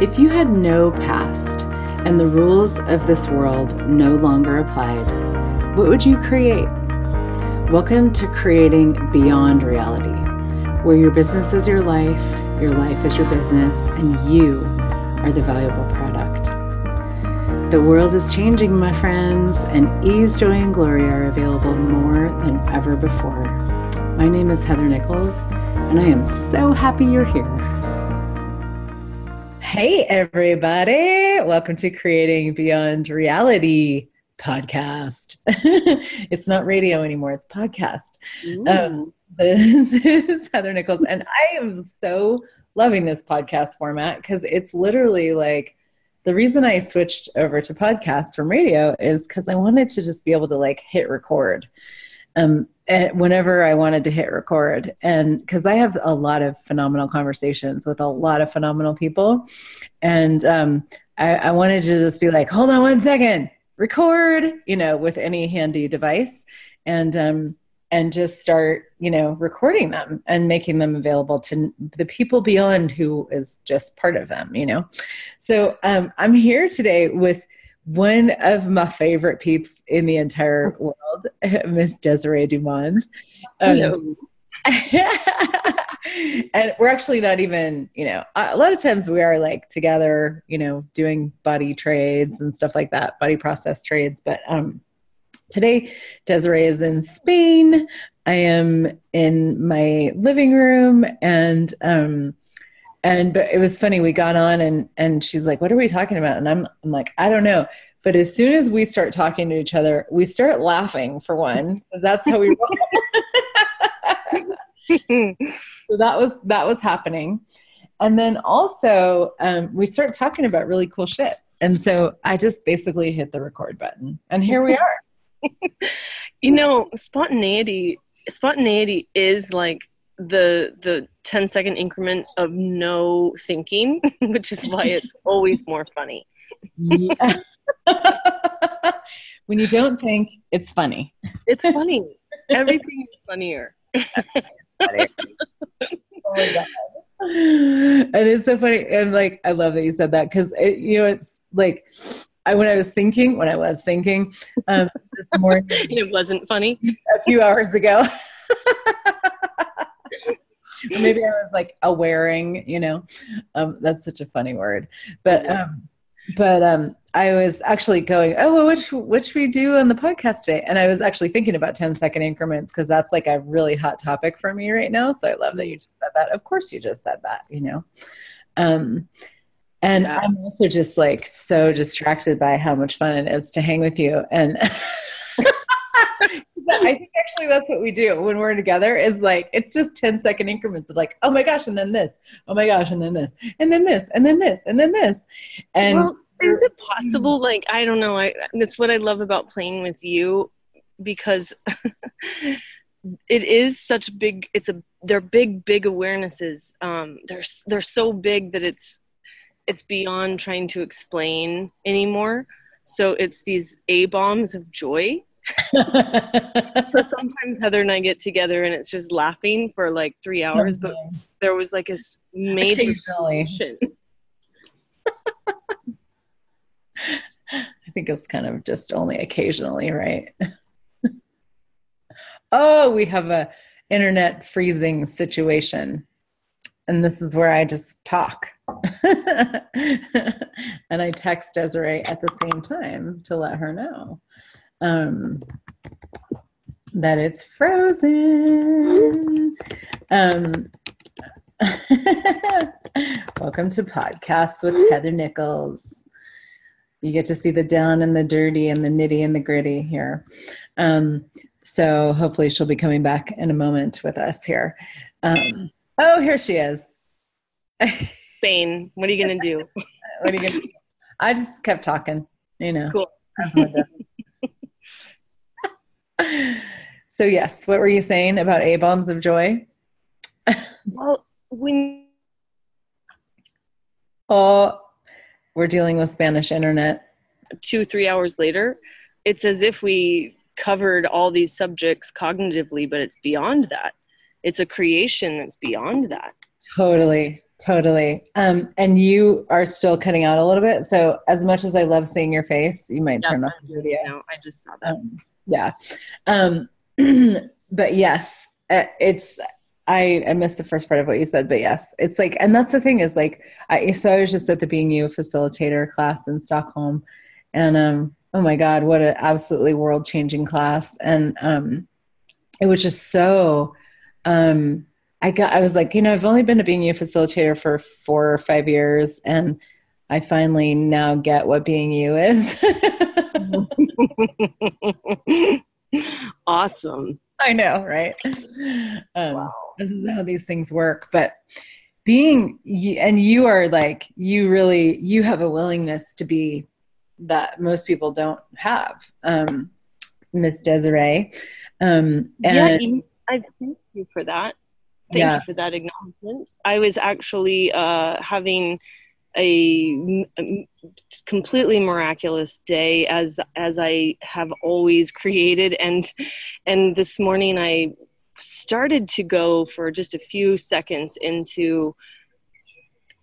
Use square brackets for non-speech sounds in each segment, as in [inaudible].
If you had no past and the rules of this world no longer applied, what would you create? Welcome to Creating Beyond Reality, where your business is your life, your life is your business, and you are the valuable product. The world is changing, my friends, and ease, joy, and glory are available more than ever before. My name is Heather Nichols, and I am so happy you're here. Hey, everybody. Welcome to Creating Beyond Reality podcast. [laughs] it's not radio anymore, it's podcast. Um, [laughs] this is Heather Nichols, and I am so loving this podcast format because it's literally like the reason I switched over to podcasts from radio is because I wanted to just be able to like hit record. Um, eh, whenever I wanted to hit record. And because I have a lot of phenomenal conversations with a lot of phenomenal people. And um, I, I wanted to just be like, hold on one second, record, you know, with any handy device. And, um, and just start, you know, recording them and making them available to the people beyond who is just part of them, you know. So um, I'm here today with one of my favorite peeps in the entire world, [laughs] Miss Desiree Dumond. Um, [laughs] and we're actually not even, you know, a lot of times we are like together, you know, doing body trades and stuff like that, body process trades. But um, today, Desiree is in Spain. I am in my living room and um, and but it was funny we got on and and she's like what are we talking about? And i'm i'm like i don't know. But as soon as we start talking to each other we start laughing for one because that's how we so that was that was happening. And then also um, we start talking about really cool shit. And so i just basically hit the record button and here we are. [laughs] You know spontaneity spontaneity is like the the 10 second increment of no thinking [laughs] which is why it's always more funny. Yeah. [laughs] when you don't think it's funny. It's funny. Everything is funnier. Oh my god and it's so funny. And like i love that you said that because it, you know it's like I, when I was thinking, when I was thinking um, this morning, [laughs] it wasn't funny? a few hours ago. [laughs] maybe I was like awareing, you know. Um, that's such a funny word, but um, but um, I was actually going, oh, well, which what should we do on the podcast today? And I was actually thinking about 10 second increments because that's like a really hot topic for me right now. So I love that you just said that. Of course, you just said that, you know. Um, and yeah. I'm also just like so distracted by how much fun it is to hang with you. And [laughs] [laughs] I think actually that's what we do when we're together is like it's just 10 second increments of like, oh my gosh, and then this, oh my gosh, and then this, and then this, and then this, and then this. And well, is it possible? Like, I don't know. I that's what I love about playing with you because [laughs] it is such big it's a they're big big awarenesses um they're they're so big that it's it's beyond trying to explain anymore. So it's these A bombs of joy. [laughs] so sometimes Heather and I get together and it's just laughing for like three hours, but there was like a major [laughs] I think it's kind of just only occasionally, right? [laughs] oh, we have a internet freezing situation. And this is where I just talk. and I text Desiree at the same time to let her know um, that it's frozen. Um, [laughs] welcome to Podcasts with Heather Nichols. You get to see the down and the dirty and the nitty and the gritty here. Um, so hopefully she'll be coming back in a moment with us here. Um, Oh, here she is. Spain. What are you gonna do? [laughs] what are you gonna do? I just kept talking, you know. Cool. So yes, what were you saying about A bombs of joy? well, when Oh, we're dealing with Spanish internet. Two, three hours later, it's as if we covered all these subjects cognitively, but it's beyond that it's a creation that's beyond that totally Totally. Um, and you are still cutting out a little bit. So as much as I love seeing your face, you might turn off the video. No, I just saw that. Um, yeah. Um, [clears throat] but yes, uh, it's, I, I missed the first part of what you said, but yes, it's like, and that's the thing is like, I, so I was just at the Being You facilitator class in Stockholm and, um, oh my God, what an absolutely world changing class. And, um, it was just so, um, I got, I was like, you know, I've only been a being you facilitator for four or five years, and I finally now get what being you is. [laughs] awesome. I know, right? Um, wow. This is how these things work. But being, and you are like, you really, you have a willingness to be that most people don't have, um, Miss Desiree. Um, and yeah, I thank you for that. Thank yeah. you for that acknowledgement. I was actually uh, having a, completely miraculous day as as I have always created and and this morning I started to go for just a few seconds into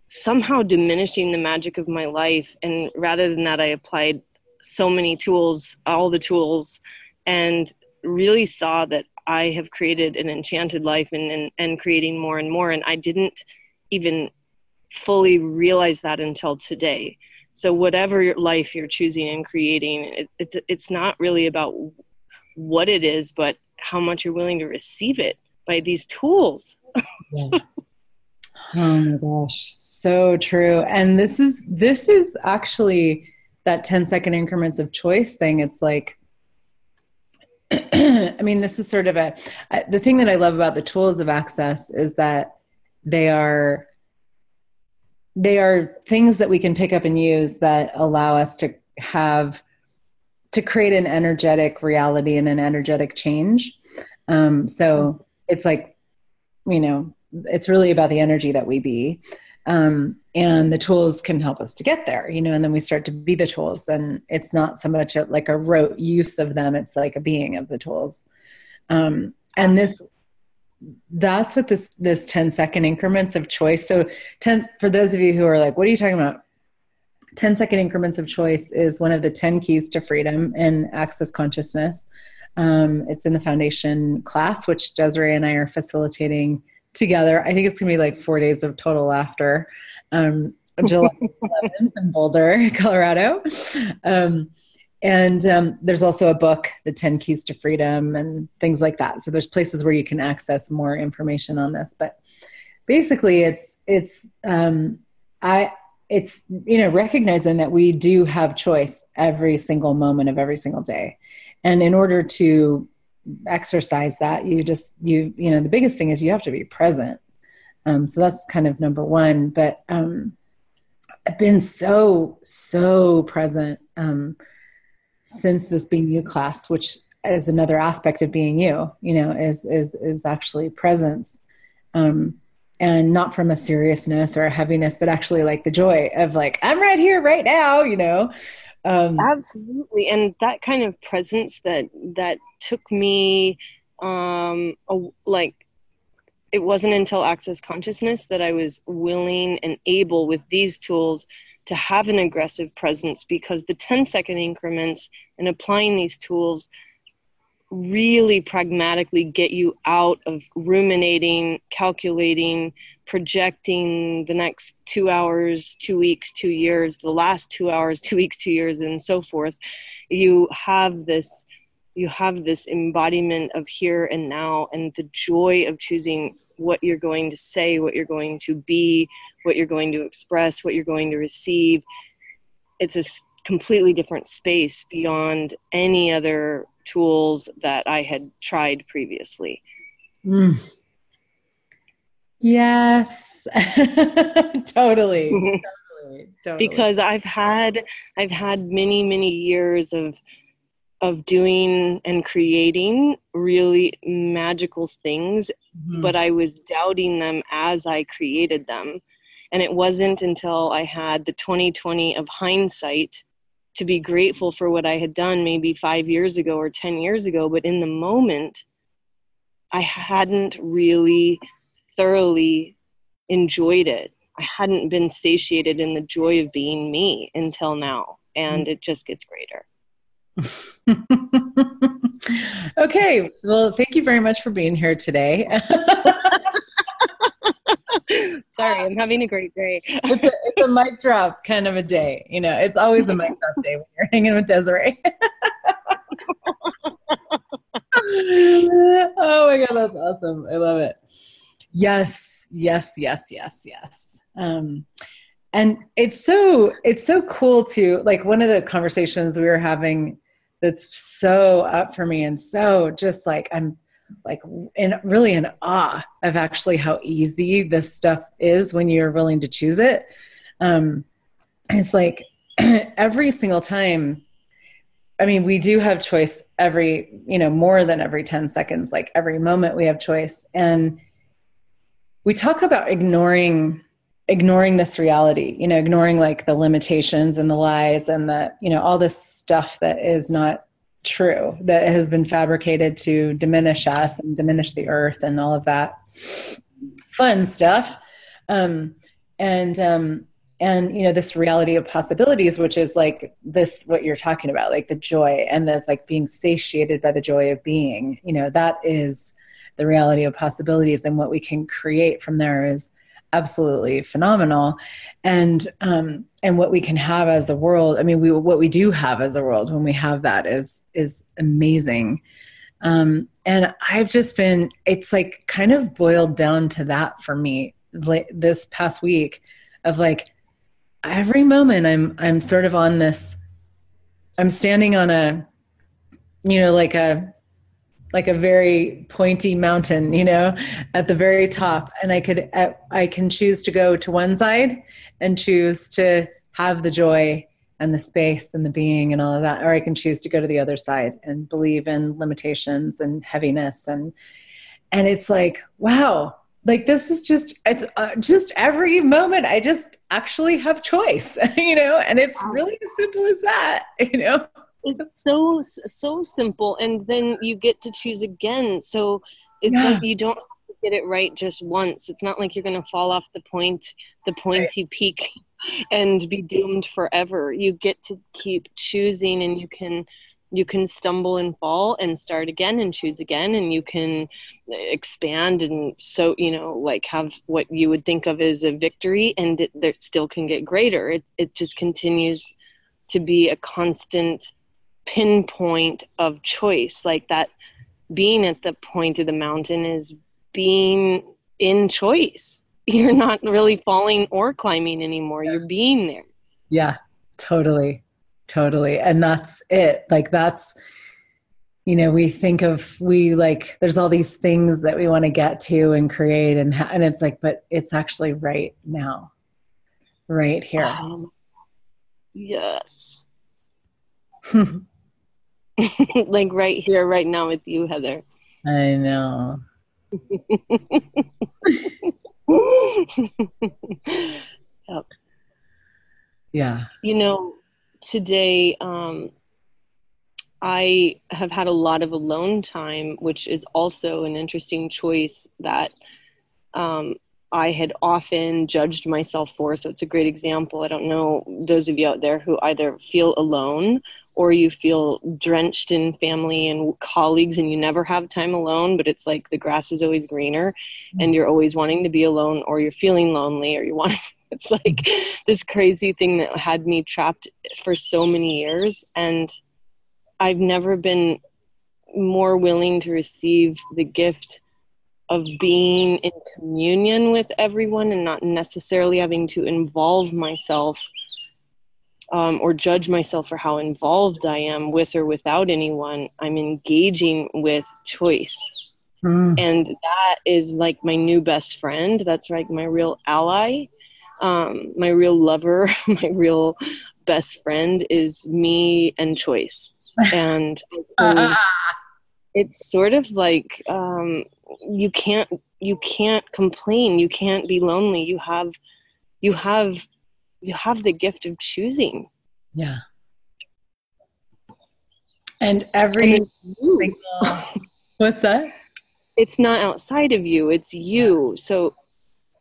somehow diminishing the magic of my life and rather than that I applied so many tools all the tools and really saw that I have created an enchanted life and, and, and creating more and more. And I didn't even fully realize that until today. So, whatever life you're choosing and creating, it, it, it's not really about what it is, but how much you're willing to receive it by these tools. yeah. [laughs] Oh my gosh, so true. And this is this is actually that 10 second increments of choice thing. It's like [clears throat] I mean, this is sort of a the thing that I love about the tools of access is that they are they are things that we can pick up and use that allow us to have to create an energetic reality and an energetic change. Um, so it's like, you know, it's really about the energy that we be. Um, and the tools can help us to get there you know and then we start to be the tools and it's not so much a, like a rote use of them it's like a being of the tools um, and this that's what this this 10 second increments of choice. So 10 for those of you who are like what are you talking about? 10 second increments of choice is one of the 10 keys to freedom in access consciousness. Um, it's in the foundation class which desiree and i are facilitating together. I think it's going to be like four days of total laughter. Um, July [laughs] 11th in Boulder, [laughs] Colorado. Um, and um, there's also a book, The 10 Keys to Freedom, and things like that. So there's places where you can access more information on this. But basically, it's it's um, I it's you know recognizing that we do have choice every single moment of every single day, and in order to exercise that, you just you you know the biggest thing is you have to be present um, so that's kind of number one. But um, I've been so, so present um, since this being you class, which is another aspect of being you, you know, is, is, is actually presence. Um, and not from a seriousness or a heaviness, but actually like the joy of like, I'm right here right now, you know? Um, Absolutely. And that kind of presence that, that took me, um, a, like it wasn't until access consciousness that I was willing and able with these tools to have an aggressive presence because the 10 second increments and applying these tools really pragmatically get you out of ruminating, calculating, projecting the next two hours, two weeks, two years, the last two hours, [laughs] two weeks, two years, and so forth. You have this you have this embodiment of here and now and the joy of choosing what you're going to say what you're going to be what you're going to express what you're going to receive. It's a completely different space beyond any other tools that i had tried previously. Mm. yes. [laughs] Totally. totally. Totally. Because i've had i've had many many years of of doing and creating really magical things, mm-hmm. but I was doubting them as I created them. And it wasn't until I had the 2020 of hindsight to be grateful for what I had done maybe five years ago or 10 years ago. But in the moment, I hadn't really thoroughly enjoyed it. I hadn't been satiated in the joy of being me until now. And mm. it just gets greater. [laughs] okay. Well, thank you very much for being here today. [laughs] Sorry, I'm having a great day. it's, a, it's a mic drop kind of a day. You know, it's always a mic drop day when you're hanging with Desiree. [laughs] oh my God, that's awesome. I love it. Yes, yes, yes, yes, yes. Um, and it's so it's so cool to like one of the conversations we were having that's so up for me and so just like I'm like in really in awe of actually how easy this stuff is when you're willing to choose it. Um, it's like [clears throat] every single time. I mean, we do have choice every, you know, more than every 10 seconds, like every moment we have choice. And we talk about ignoring ignoring this reality you know ignoring like the limitations and the lies and the you know all this stuff that is not true that has been fabricated to diminish us and diminish the earth and all of that fun stuff. Um, and um, and you know this reality of possibilities which is like this what you're talking about like the joy and this like being satiated by the joy of being you know that is the reality of possibilities and what we can create from there is absolutely phenomenal. And um and what we can have as a world i mean we what we do have as a world when we have that is is amazing. Um and i've just been it's like kind of boiled down to that for me like this past week of like every moment i'm i'm sort of on this i'm standing on a you know like a like a very pointy mountain, you know, at the very top. And I could, I can choose to go to one side and choose to have the joy and the space and the being and all of that, or I can choose to go to the other side and believe in limitations and heaviness and, and it's like, wow, like this is just, it's uh, just every moment I just actually have choice, [laughs] you know, and it's really as simple as that, [laughs] you know it's so so simple and then you get to choose again so it's yeah. like you don't get it right just once it's not like you're going to fall off the point the pointy right. peak and be doomed forever you get to keep choosing and you can you can stumble and fall and start again and choose again and you can uh, expand and so you know like have what you would think of as a victory and it there still can get greater it, it just continues to be a constant pinpoint of choice. Like that being at the point of the mountain is being in choice. [laughs] You're not really falling or climbing anymore. Yeah. you're being there. Yeah totally. Totally. And that's it. Like that's you know we think of we like there's all these things that we want to get to and create and ha- and it's like but it's actually right now. Right here. Um, yes [laughs] [laughs] like right here, right now with you, Heather. I know. [laughs] yep. Yeah. You know, today um, I have had a lot of alone time, which is also an interesting choice that um, I had often judged myself for. So it's a great example. I don't know those of you out there who either feel alone or you feel drenched in family and colleagues and you never have time alone but it's like the grass is always greener mm-hmm. and you're always wanting to be alone or you're feeling lonely or you want [laughs] it's like mm-hmm. this crazy thing that had me trapped for so many years and i've never been more willing to receive the gift of being in communion with everyone and not necessarily having to involve myself um, or judge myself for how involved I am with or without anyone. I'm engaging with choice. Mm. And that is like my new best friend. That's like my real ally, um, my real lover, [laughs] my real best friend is me and choice. [laughs] And it's sort of like um, you can't you can't complain. You can't be lonely. You have you have you have the gift of choosing. Yeah. And every and single, [laughs] what's that? It's not outside of you, it's you. So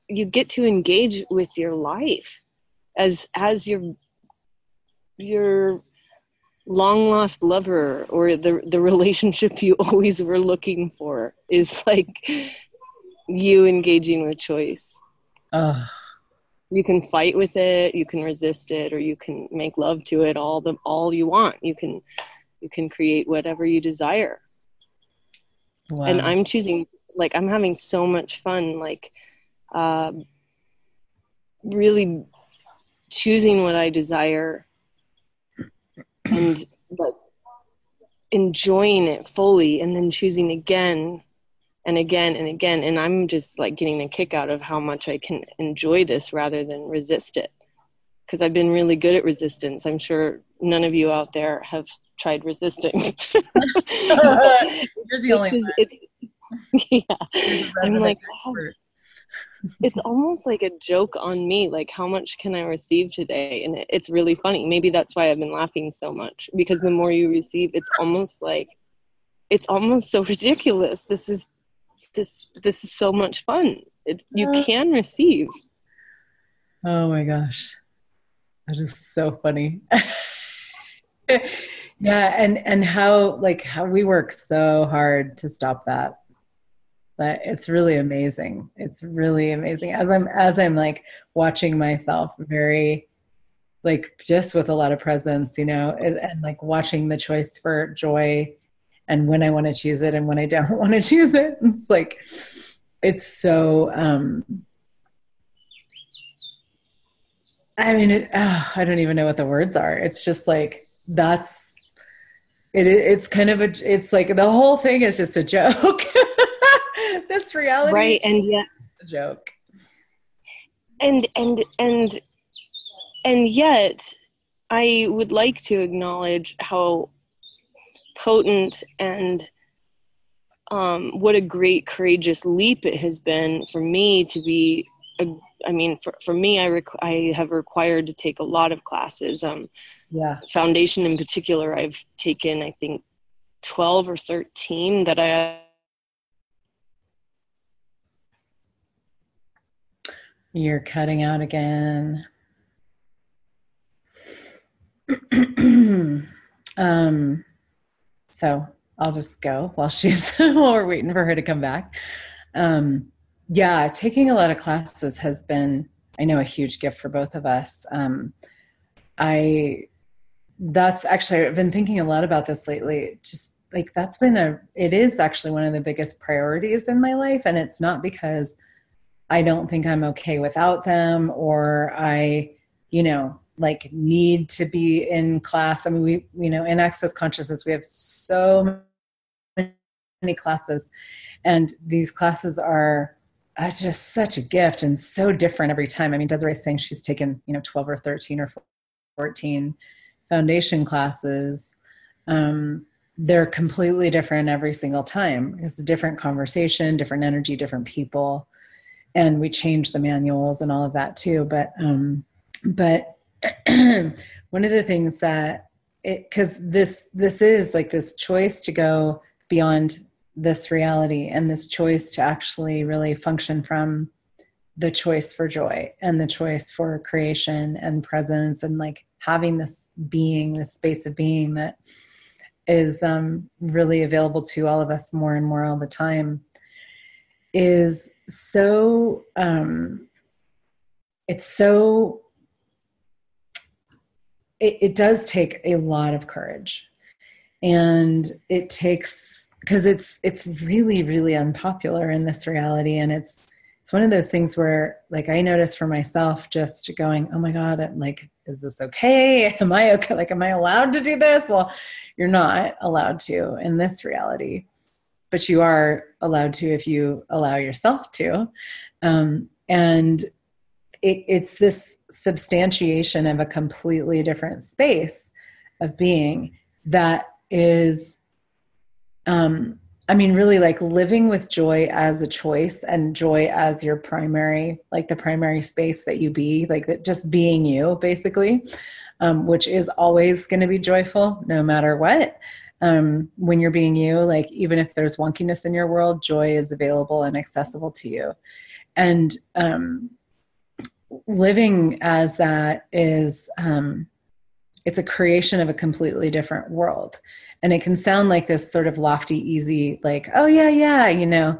you get to engage with your life as as your your long lost lover or the the relationship [laughs] you always were looking for is like you engaging with choice. Oh. You can fight with it, you can resist it, or you can make love to it all the all you want. You can you can create whatever you desire. Wow. And I'm choosing like I'm having so much fun like uh, really choosing what I desire and like enjoying it fully and then choosing again and again and again and i'm just like getting a kick out of how much i can enjoy this rather than resist it. Because i've been really good at resistance. I'm sure none of you out there have tried resisting. [laughs] You're the only one. [laughs] yeah. I'm like oh, it's almost like a joke on me like how much can i receive today? And it's really funny. Maybe that's why i've been laughing so much. Because the more you receive it's almost like it's almost so ridiculous. This is this this is so much fun. It's you can receive. Oh my gosh. That is so funny. [laughs] Yeah and and how like how we work so hard to stop that. That it's really amazing. It's really amazing. As i'm as i'm like watching myself very like just with a lot of presence you know and, and like watching the choice for joy and when i want to choose it and when i don't [laughs] want to choose it. It's like it's so um i mean it, oh, i don't even know what the words are. It's just like that's it, it's kind of a it's like the whole thing is just a joke. [laughs] This reality right and yet a joke. And and and and yet i would like to acknowledge how potent and um, what a great courageous leap it has been for me to be a, I mean for, for me I, rec- I have required to take a lot of classes um, yeah foundation in particular i've taken i think 12 or 13 that i You're cutting out again. [clears throat] um, so I'll just go while she's [laughs] while we're waiting for her to come back. Um, yeah, taking a lot of classes has been, I know, a huge gift for both of us. Um, I that's actually I've been thinking a lot about this lately. Just like that's been a, it is actually one of the biggest priorities in my life, and it's not because I don't think I'm okay without them or I, you know, like need to be in class. I mean, we, you know, in Access Consciousness, we have so many classes, and these classes are uh, just such a gift and so different every time. I mean, Desiree's saying she's taken, you know, 12 or 13 or 14 foundation classes. Um, they're completely different every single time. It's a different conversation, different energy, different people and we change the manuals and all of that too but um but [clears throat] one of the things that it because this this is like this choice to go beyond this reality and this choice to actually really function from the choice for joy and the choice for creation and presence and like having this being this space of being that is um, really available to all of us more and more all the time is so um, it's so it, it does take a lot of courage. And it takes because it's it's really really unpopular in this reality. And it's it's one of those things where like i notice for myself just going oh my god I'm like is this okay? [laughs] Am i okay? Like am i allowed to do this? Well you're not allowed to in this reality but you are allowed to if you allow yourself to. Um, and it, it's this substantiation of a completely different space of being that is, um, I mean, really like living with joy as a choice and joy as your primary, like the primary space that you be, like that just being you, basically, um, which is always going to be joyful no matter what. um, when you're being you like even if there's wonkiness in your world joy is available and accessible to you and um, living as that is um, it's a creation of a completely different world. And it can sound like this sort of lofty easy like oh yeah yeah you know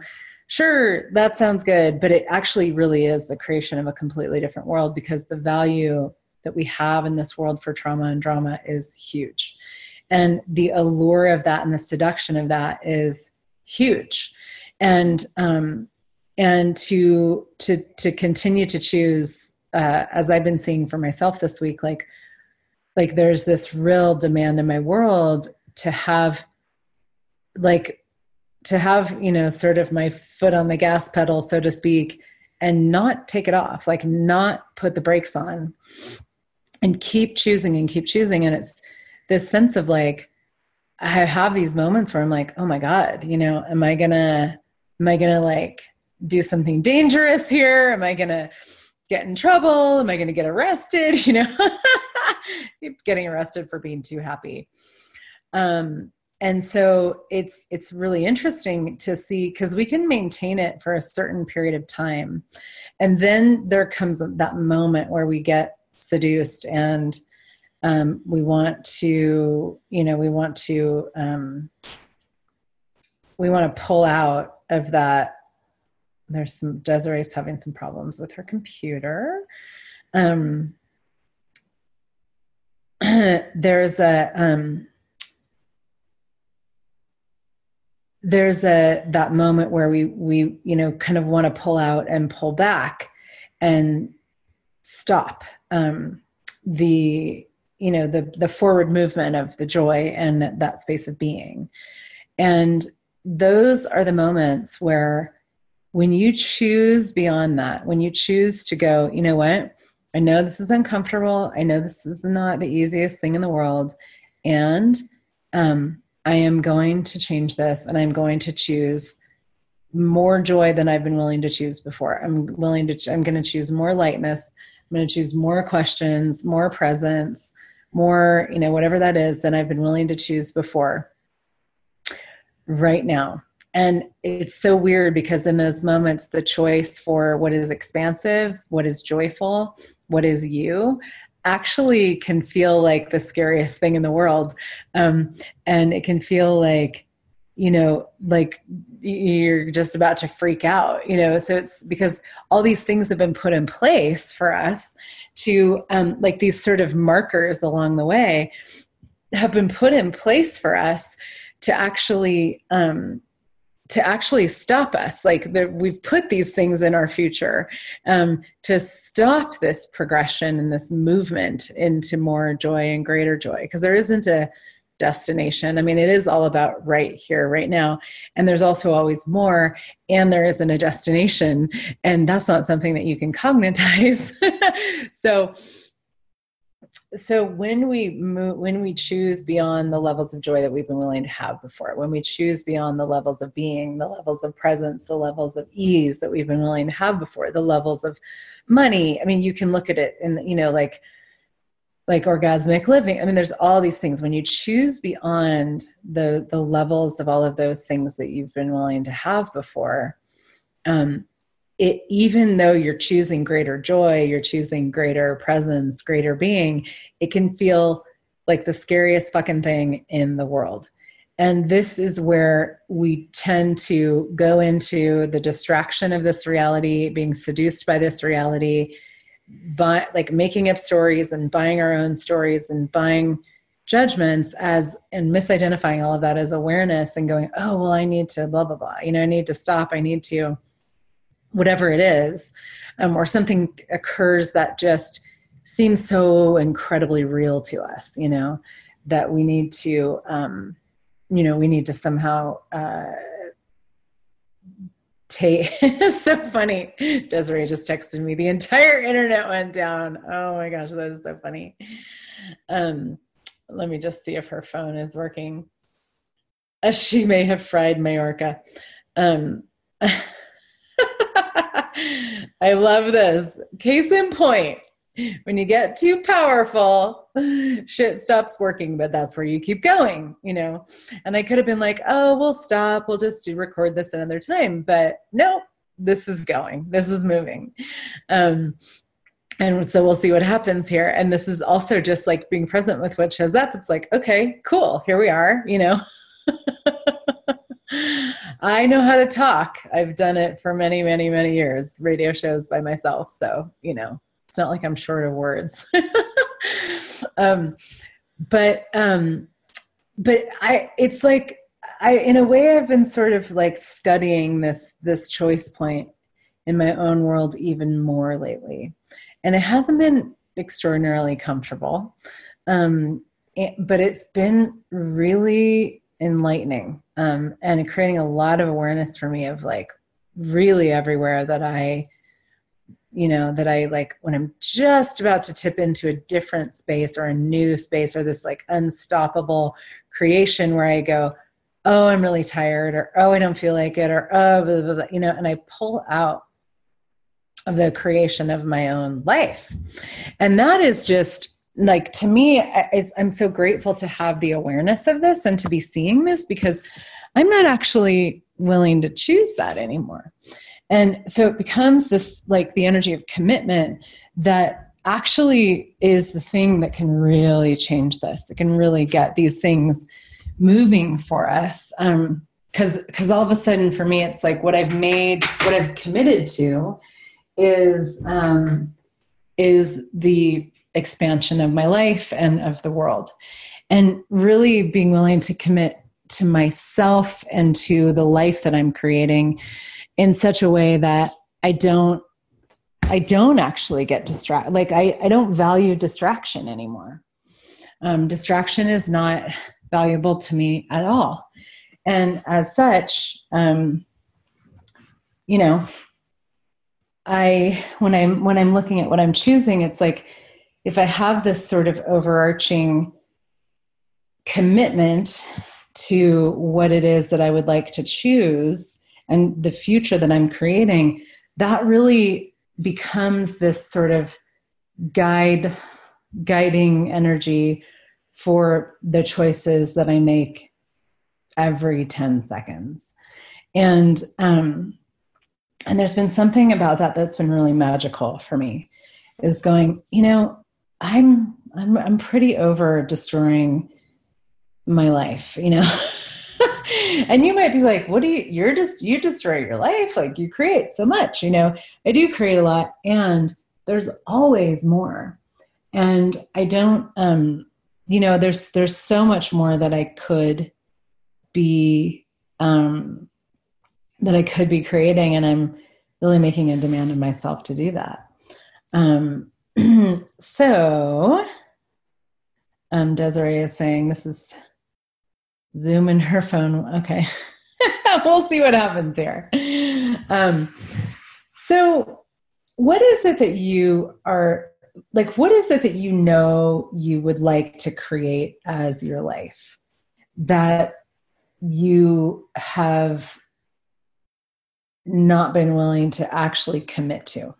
sure that sounds good. But it actually really is the creation of a completely different world because the value that we have in this world for trauma and drama is huge. And the allure of that and the seduction of that is huge. And um and to to to continue to choose uh, as i've been seeing for myself this week like like there's this real demand in my world to have like to have you know sort of my foot on the gas pedal so to speak and not take it off like not put the brakes on and keep choosing and keep choosing. And it's this sense of like i have these moments where i'm like oh my god you know am i gonna am i gonna like do something dangerous here? Am i gonna get in trouble? Am i gonna get arrested? [laughs] You know? Getting arrested for being too happy. Um and so it's it's really interesting to see because we can maintain it for a certain period of time. And then there comes that moment where we get seduced and um, we want to you know we want to um, we want to pull out of that there's some desiree's having some problems with her computer. Um, [clears throat] there's a um, there's a that moment where we we you know kind of want to pull out and pull back and stop um, the you know the the forward movement of the joy and that space of being. And those are the moments where when you choose beyond that when you choose to go you know what i know this is uncomfortable i know this is not the easiest thing in the world and um, I am going to change this and I'm going to choose more joy than I've been willing to choose before. I'm willing to, I'm going to choose more lightness. I'm going to choose more questions, more presence, more, you know, whatever that is than I've been willing to choose before right now. And it's so weird because in those moments, the choice for what is expansive, what is joyful, what is you, actually can feel like the scariest thing in the world. Um, and it can feel like, you know, like you're just about to freak out, you know. So it's because all these things have been put in place for us to, um, like these sort of markers along the way have been put in place for us to actually um, to actually stop us. Like the, we've put these things in our future um, to stop this progression and this movement into more joy and greater joy because there isn't a destination. I mean it is all about right here right now and there's also always more and there isn't a destination and that's not something that you can cognitize. [laughs] So so when we move when we choose beyond the levels of joy that we've been willing to have before when we choose beyond the levels of being the levels of presence the levels of ease that we've been willing to have before the levels of money i mean you can look at it and you know like like orgasmic living. I mean there's all these things. When you choose beyond the the levels of all of those things that you've been willing to have before um it even though you're choosing greater joy you're choosing greater presence greater being it can feel like the scariest fucking thing in the world. And this is where we tend to go into the distraction of this reality being seduced by this reality by like making up stories and buying our own stories and buying judgments as and misidentifying all of that as awareness and going oh well i need to blah blah blah. You know i need to stop. I need to whatever it is, um, or something occurs that just seems so incredibly real to us, you know, that we need to, um, you know, we need to somehow uh, take. [laughs] so funny. Desiree just texted me. The entire internet went down. Oh my gosh, that is so funny. Um, let me just see if her phone is working. She may have fried Majorca. Um, [laughs] [laughs] I love this. Case in point, when you get too powerful, shit stops working, but that's where you keep going, you know. And I could have been like, oh, we'll stop, we'll just record this another time. But no, this is going, this is moving. Um, and so we'll see what happens here. And this is also just like being present with what shows up. It's like, okay, cool, here we are, you know. [laughs] I know how to talk. I've done it for many, many, many years, radio shows by myself. So, you know, it's not like I'm short of words. [laughs] um, but, um, but I, it's like, I, in a way, I've been sort of like studying this, this choice point in my own world even more lately. And it hasn't been extraordinarily comfortable. Um, but it's been really enlightening um, and creating a lot of awareness for me of like really everywhere that I, you know, that I like when I'm just about to tip into a different space or a new space or this like unstoppable creation where I go, oh, I'm really tired or oh, I don't feel like it or oh, blah, blah, blah, you know, and I pull out of the creation of my own life. And that is just like to me i'm so grateful to have the awareness of this and to be seeing this because i'm not actually willing to choose that anymore. And so it becomes this like the energy of commitment that actually is the thing that can really change this. It can really get these things moving for us um because because all of a sudden for me it's like what i've made what i've committed to is um is the expansion of my life and of the world. And really being willing to commit to myself and to the life that I'm creating in such a way that I don't I don't actually get distracted. Like I, I don't value distraction anymore. Um, distraction is not valuable to me at all. And as such, um, you know, I when I'm when I'm looking at what I'm choosing, it's like if I have this sort of overarching commitment to what it is that I would like to choose and the future that I'm creating, that really becomes this sort of guide guiding energy for the choices that I make every 10 seconds. And um and there's been something about that that's been really magical for me is going, you know, I'm I'm I'm pretty over destroying my life, you know. [laughs] and you might be like, what do you you're just you destroy your life, like you create so much, you know. I do create a lot and there's always more. And I don't um you know, there's there's so much more that I could be um that I could be creating and I'm really making a demand of myself to do that. Um [clears throat] so, um, Desiree is saying this is Zoom and her phone. Okay. [laughs] we'll see what happens here. Um, so, what is it that you are like? What is it that you know you would like to create as your life that you have not been willing to actually commit to?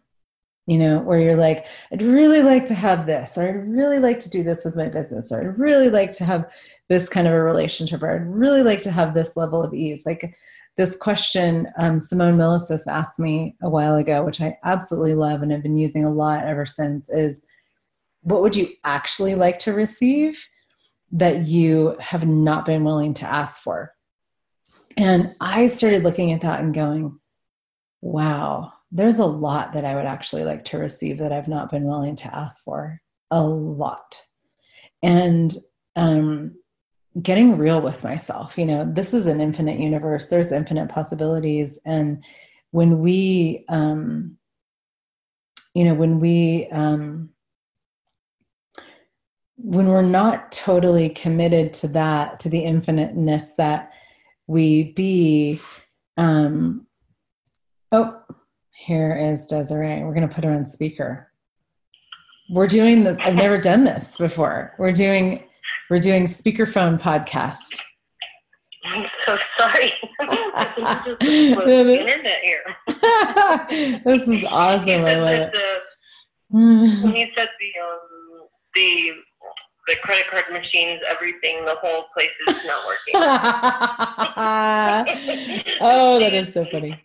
You know, where you're like, I'd really like to have this, or I'd really like to do this with my business, or I'd really like to have this kind of a relationship, or I'd really like to have this level of ease. Like this question um, Simone Milasas asked me a while ago, which I absolutely love and have been using a lot ever since, is what would you actually like to receive that you have not been willing to ask for? And I started looking at that and going, wow, there's a lot that I would actually like to receive that I've not been willing to ask for. A lot. And um, getting real with myself. You know, this is an infinite universe, there's infinite possibilities. And when we, um, you know, when we, um, when we're not totally committed to that, to the infiniteness that we be, um, oh, here is Desiree. We're going to put her on speaker. We're doing this. I've never done this before. We're doing we're doing speakerphone podcast. I'm so sorry. [laughs] [laughs] internet here. [laughs] this is awesome. I love it. The, when you said the um, the the credit card machines, everything, the whole place is not working. [laughs] oh, that is so funny.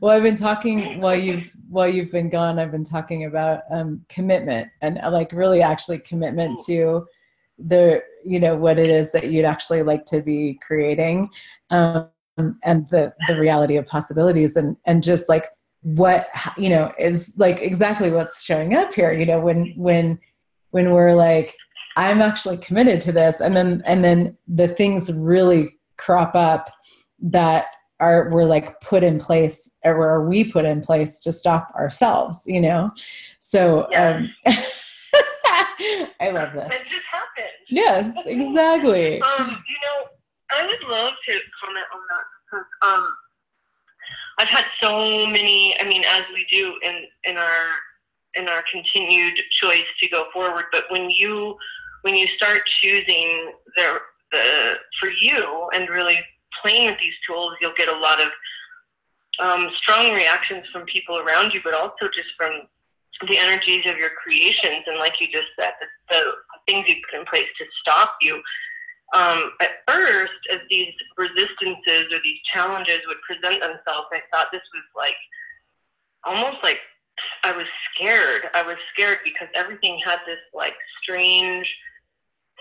Well, I've been talking while you've while you've been gone. I've been talking about um, commitment and uh, like really actually commitment to the you know what it is that you'd actually like to be creating, um, and the the reality of possibilities and and just like what you know is like exactly what's showing up here. You know when when when we're like i'm actually committed to this and then and then the things really crop up that are were like put in place or are we put in place to stop ourselves you know so um [laughs] i love this It just happened. yes exactly Um, you know, I would love to comment on that because um, I've had so many. I mean, as we do in in our in our continued choice to go forward, but when you when you start choosing the the for you and really playing with these tools, you'll get a lot of um, strong reactions from people around you, but also just from the energies of your creations and, like you just said, the, the things you put in place to stop you um, at first, as these resistances or these challenges would present themselves, I thought this was like almost like I was scared. I was scared because everything had this like strange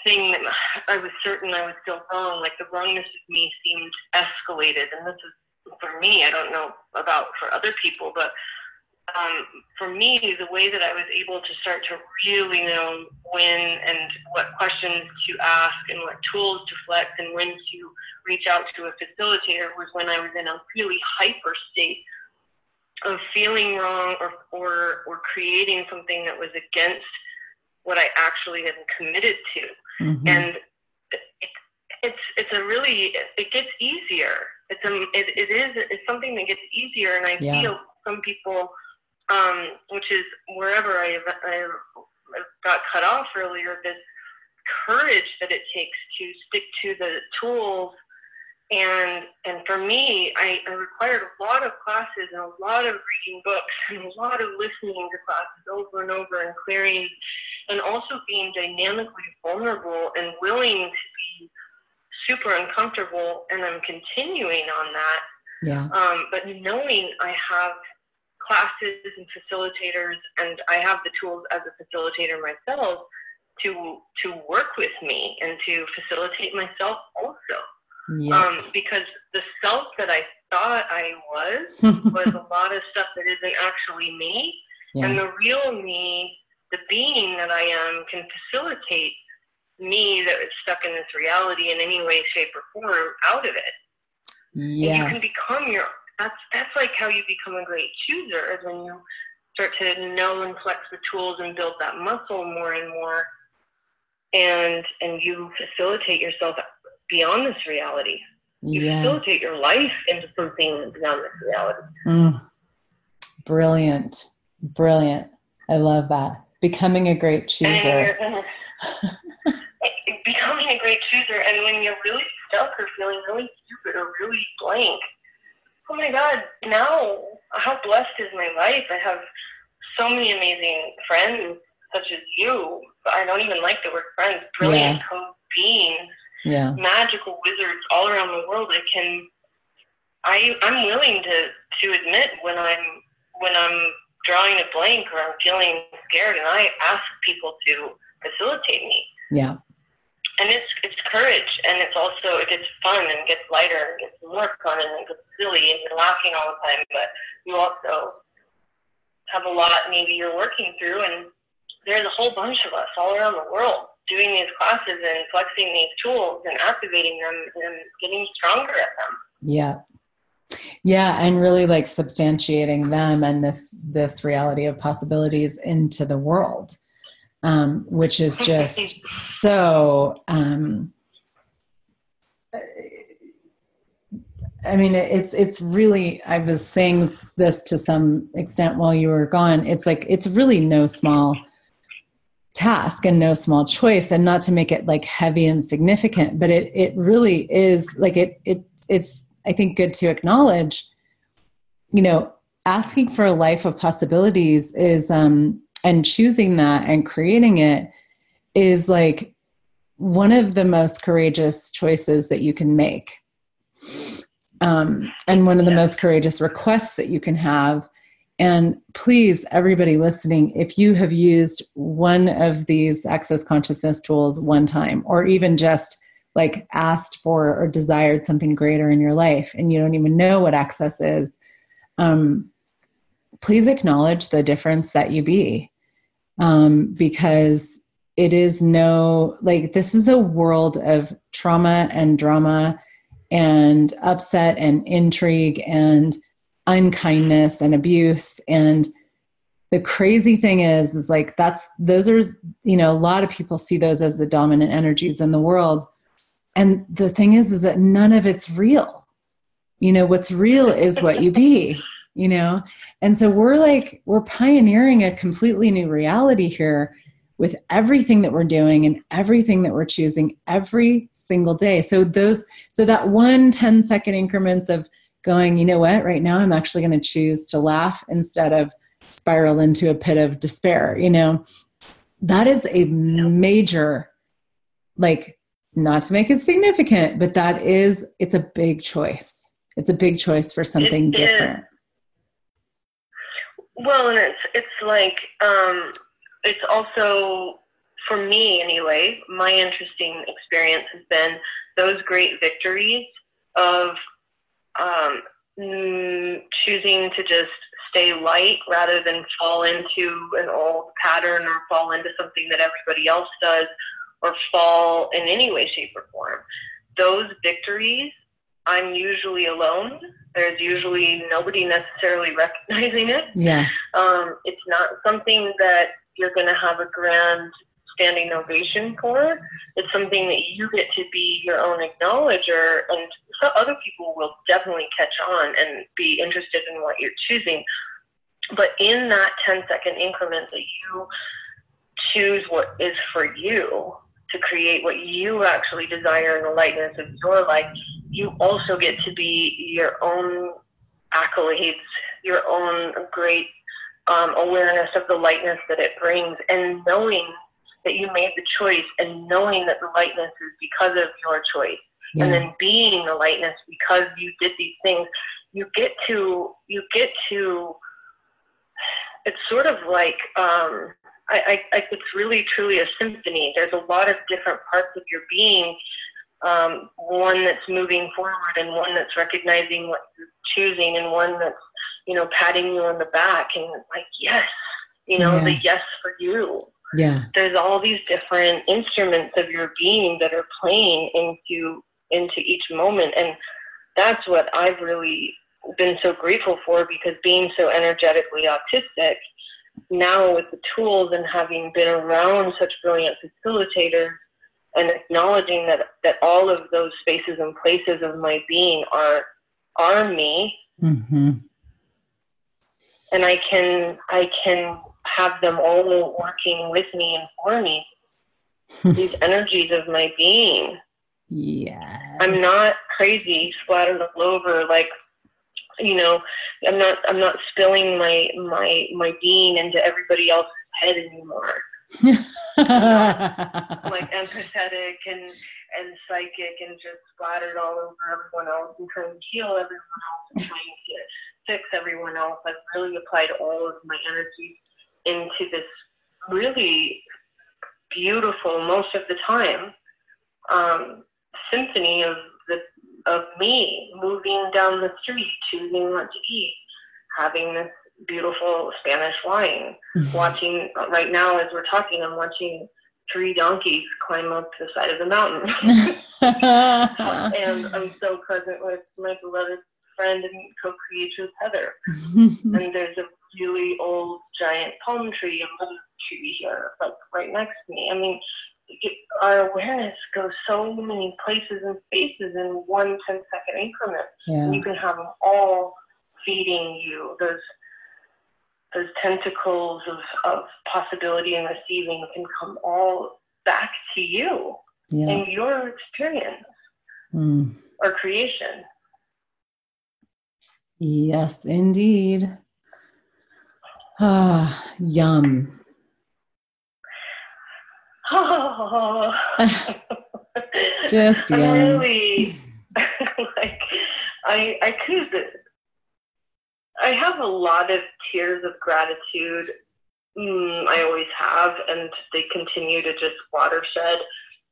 thing that I was certain I was still wrong. Like the wrongness of me seemed escalated, and this is for me. I don't know about for other people, but um, for me, the way that I was able to start to really know when and what questions to ask and what tools to flex and when to reach out to a facilitator was when I was in a really hyper state of feeling wrong or, or, or creating something that was against what I actually had committed to. Mhm. And it, it's, it's a really, it gets easier. It's a, it, it is, it's something that gets easier. And I Yeah. feel some people, um, which is wherever I, I got cut off earlier, this courage that it takes to stick to the tools. And and for me, I, I required a lot of classes and a lot of reading books and a lot of listening to classes over and over and clearing, and also being dynamically vulnerable and willing to be super uncomfortable. And I'm continuing on that yeah um, but knowing I have classes and facilitators, and I have the tools as a facilitator myself to to work with me and to facilitate myself also. Yeah. Um, because the self that I thought I was [laughs] was a lot of stuff that isn't actually me, and the real me, the being that I am, can facilitate me that is stuck in this reality in any way, shape, or form out of it. And you can become your that's that's like how you become a great chooser is when you start to know and flex the tools and build that muscle more and more. And and you facilitate yourself beyond this reality you yes. facilitate your life into something beyond this reality Mm. Brilliant. Brilliant. I love that. Becoming a great chooser. [laughs] becoming a great chooser and when you're really stuck or feeling really stupid or really blank oh my god now how blessed is my life i have so many amazing friends such as you i don't even like the word friends brilliant Yeah. co-beings Yeah. magical wizards all around the world i can i i'm willing to to admit when i'm when i'm drawing a blank or i'm feeling scared and i ask people to facilitate me Yeah. and it's it's courage and it's also it gets fun and gets lighter and gets more fun and it gets silly and you're laughing all the time but you also have a lot maybe you're working through and there's a whole bunch of us all around the world doing these classes and flexing these tools and activating them and getting stronger at them Yeah. Yeah, and really like substantiating them and this this reality of possibilities into the world. Um, which is just so um I mean, it's it's really. I was saying this to some extent while you were gone. It's like it's really no small task and no small choice, and not to make it like heavy and significant, but it it really is like it it it's. I think good to acknowledge. You know, asking for a life of possibilities is, um, and choosing that and creating it is like one of the most courageous choices that you can make. Um, and one of the most courageous requests that you can have. And please, everybody listening, if you have used one of these access consciousness tools one time, or even just like asked for or desired something greater in your life, and you don't even know what access is, um, please acknowledge the difference that you be. Um, because it is no like this is a world of trauma and drama and upset and intrigue and unkindness and abuse. And the crazy thing is is like that's those are you know a lot of people see those as the dominant energies in the world. And the thing is is that none of it's real. You know what's real is what you be you know? And so we're like we're pioneering a completely new reality here with everything that we're doing and everything that we're choosing every single day. So those so that one 10 second increments of going, you know what, right now I'm actually going to choose to laugh instead of spiral into a pit of despair, you know. That is a major like not to make it significant, but that is it's a big choice. It's a big choice for something it different. Well, and it's it's like um it's also for me anyway my interesting experience has been those great victories of um, mm, choosing to just stay light rather than fall into an old pattern or fall into something that everybody else does or fall in any way shape or form. Those victories i'm usually alone. There's usually nobody necessarily [laughs] recognizing it. Yeah. Um, it's not something that you're going to have a grand standing ovation for. It's something that you get to be your own acknowledger, and other people will definitely catch on and be interested in what you're choosing. But in that 10 second increment that you choose what is for you to create what you actually desire in the lightness of your life, you also get to be your own accolades, your own great um, awareness of the lightness that it brings, and knowing that you made the choice, and knowing that the lightness is because of your choice, yeah. and then being the lightness because you did these things. You get to you get to. It's sort of like um, I, I, it's really truly a symphony. There's a lot of different parts of your being. Um, one that's moving forward, and one that's recognizing what you're choosing, and one that's you know, patting you on the back and like, yes, you know, yeah. the yes for you. Yeah. There's all these different instruments of your being that are playing into into each moment. And that's what I've really been so grateful for because being so energetically autistic now with the tools and having been around such brilliant facilitators and acknowledging that that all of those spaces and places of my being are are me. Mm-hmm. And I can I can have them all working with me and for me. [laughs] These energies of my being. Yeah. I'm not crazy, splattered all over like you know, I'm not I'm not spilling my my my being into everybody else's head anymore. [laughs] like empathetic and and psychic and just splattered all over everyone else and trying to heal everyone else and trying to fix everyone else. I've really applied all of my energy into this really beautiful, most of the time, um, symphony of the of me moving down the street, choosing what to eat, having this beautiful Spanish wine, mm-hmm. watching right now as we're talking, I'm watching three donkeys climb up the side of the mountain. [laughs] [laughs] and I'm so present with my beloved friend and co-creator Heather. [laughs] and there's a really old giant palm tree and little tree here, like right next to me. I mean, it, our awareness goes so many places and spaces in one 10 second increment. Yeah. You can have them all feeding you. Those those tentacles of, of possibility and receiving can come all back to you yeah. in your experience mm. or creation. Yes, indeed. Ah, yum. Oh. [laughs] Just I'm really [laughs] like I I could I have a lot of tears of gratitude. Mm, I always have, and they continue to just watershed.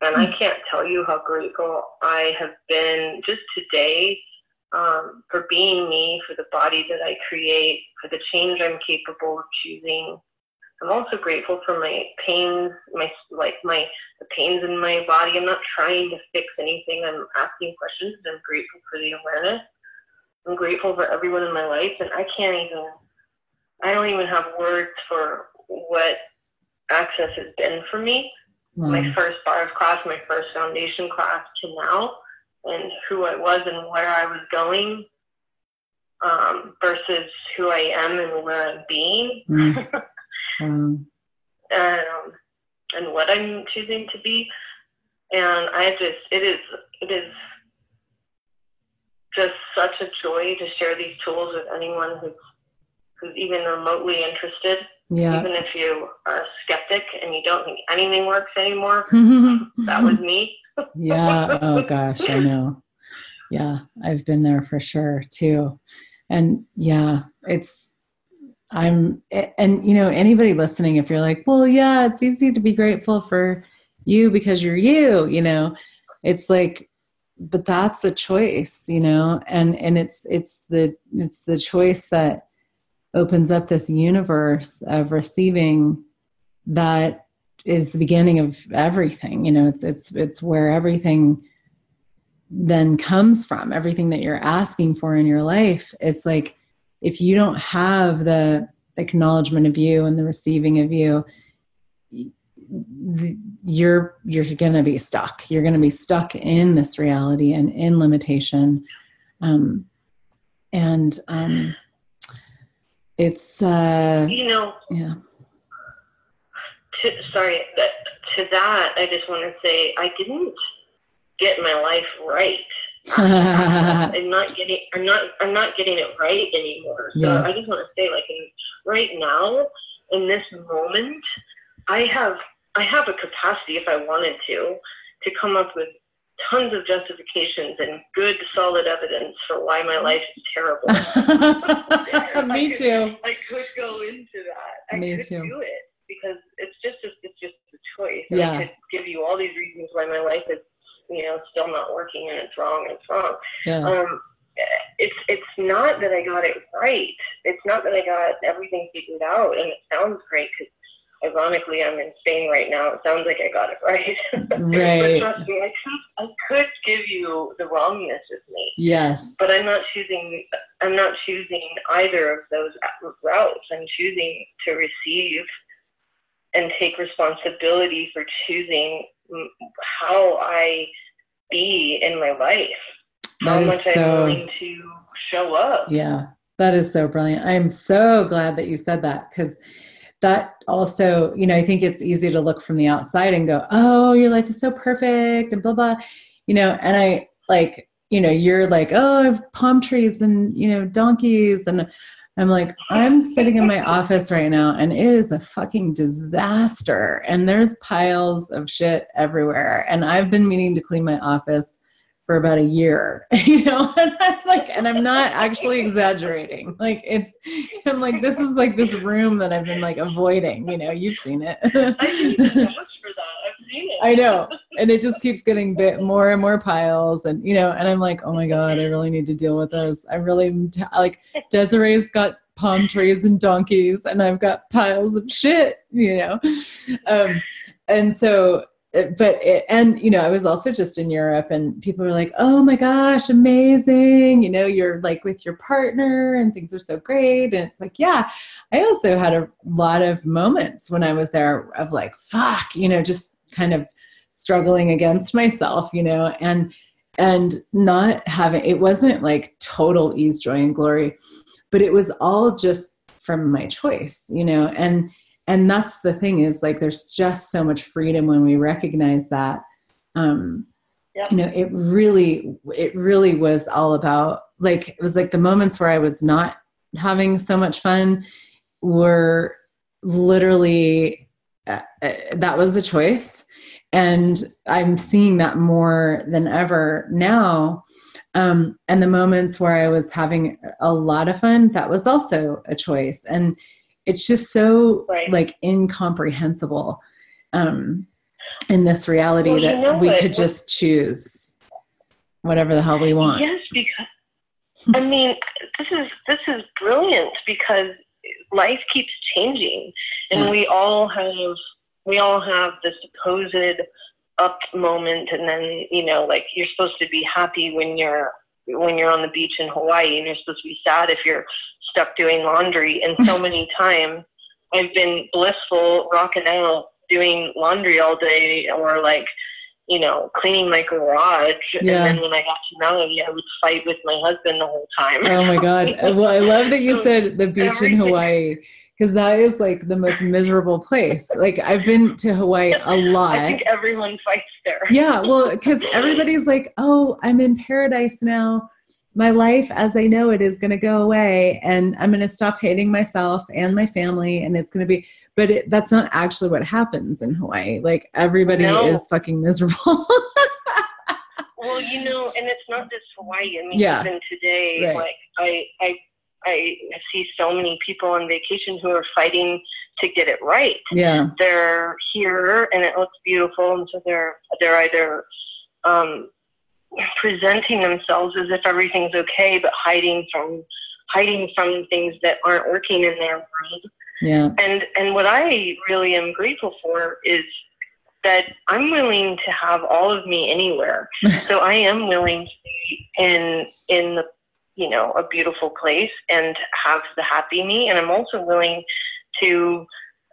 And I can't tell you how grateful I have been just today um, for being me, for the body that I create, for the change I'm capable of choosing. I'm also grateful for my pains, my like my the pains in my body. I'm not trying to fix anything. I'm asking questions. And I'm grateful for the awareness. I'm grateful for everyone in my life, and I can't even. I don't even have words for what access has been for me. Wow. My first bars class, my first foundation class to now, and who I was and where I was going, um, versus who I am and where I'm being. Mm. Um, [laughs] um, and what I'm choosing to be. And I just, it is, it is just such a joy to share these tools with anyone who's, who's even remotely interested. Yeah. Even if you are a skeptic and you don't think anything works anymore, [laughs] that was me. yeah. Oh [laughs] gosh, I know. Yeah, I've been there for sure too. And yeah, it's I'm and you know anybody listening if you're like, "Well, yeah, it's easy to be grateful for you because you're you," you know. It's like but that's a choice, you know, and and it's it's the it's the choice that opens up this universe of receiving that is the beginning of everything you know it's it's it's where everything then comes from everything that you're asking for in your life. It's like if you don't have the acknowledgement of you and the receiving of you you're you're going to be stuck. You're going to be stuck in this reality and in limitation. Um and um it's uh You know, yeah to, sorry, that, to that, I just want to say I didn't get my life right. [laughs] I'm not getting I'm not I'm not getting it right anymore. So Yeah. I just want to say like in, right now in this moment I have I have a capacity if I wanted to to come up with tons of justifications and good solid evidence for why my life is terrible. [laughs] Me too. I could go into that. I Me could too. do it because it's just a, it's just a choice. And Yeah. I could give you all these reasons why my life is you know still not working and it's wrong and it's wrong. Yeah. Um, it's it's not that I got it right. It's not that I got everything figured out, and it sounds great because ironically I'm in Spain right now. It sounds like I got it right. [laughs] Right. but trust me, I could, I could give you the wrongness with me Yes. but I'm not choosing. I'm not choosing either of those routes. I'm choosing to receive and take responsibility for choosing how I be in my life, how That is much so- I'm willing to show up. Yeah, that is so brilliant. I'm so glad that you said that because that also, you know, I think it's easy to look from the outside and go, oh, your life is so perfect and blah, blah, you know, and I like, you know, you're like, oh, I have palm trees and, you know, donkeys. And I'm like, I'm sitting in my office right now and it is a fucking disaster. And there's piles of shit everywhere. And I've been meaning to clean my office for about a year, [laughs] you know, [laughs] and I'm like, and I'm not actually exaggerating. Like it's, I'm like, this is like this room that I've been like avoiding, you know, you've seen it. I can even vouch for that. I've seen it. I know. And it just keeps getting bit more and more piles. And, you know, and I'm like, oh my God, I really need to deal with this. I really, like, Desiree's got palm trees and donkeys, and I've got piles of shit, you know. Um, and so, but, it, and, you know, I was also just in Europe, and people were like, oh my gosh, amazing. You know, you're like with your partner, and things are so great. And it's like, yeah. I also had a lot of moments when I was there of like, fuck, you know, just kind of struggling against myself, you know, and and not having it wasn't like total ease, joy, and glory, but it was all just from my choice, you know, and and that's the thing is like there's just so much freedom when we recognize that. Um Yep. you know, it really it really was all about like it was like the moments where I was not having so much fun were literally uh, uh, that was a choice and i'm seeing that more than ever now um, and the moments where i was having a lot of fun that was also a choice and it's just so right. like incomprehensible um, in this reality well, that we it. could just choose whatever the hell we want yes because i mean this is this is brilliant because life keeps changing and yeah. we all have we all have the supposed up moment and then you know like you're supposed to be happy when you're when you're on the beach in Hawaii and you're supposed to be sad if you're stuck doing laundry and so [laughs] many times I've been blissful rocking out doing laundry all day or like you know, cleaning my garage. Yeah. And then when I got to Maui, I would fight with my husband the whole time. Oh my God. [laughs] well, I love that you said the beach Everything. in Hawaii because that is like the most miserable place. Like I've been to Hawaii a [laughs] lot. I think everyone fights there. Yeah, well, because everybody's like, "Oh, I'm in paradise now. My life as I know it is going to go away, and I'm going to stop hating myself and my family, and it's going to be." But it, that's not actually what happens in Hawaii. Like everybody no. is fucking miserable. [laughs] well, you know, and it's not just Hawaii. I mean, yeah. even today, right. like I, I I see so many people on vacation who are fighting to get it right. Yeah. They're here and it looks beautiful and so they're they're either um, presenting themselves as if everything's okay but hiding from hiding from things that aren't working in their world. Yeah. And and what I really am grateful for is that I'm willing to have all of me anywhere. [laughs] so I am willing to be in in the you know, a beautiful place and have the happy me. And I'm also willing to,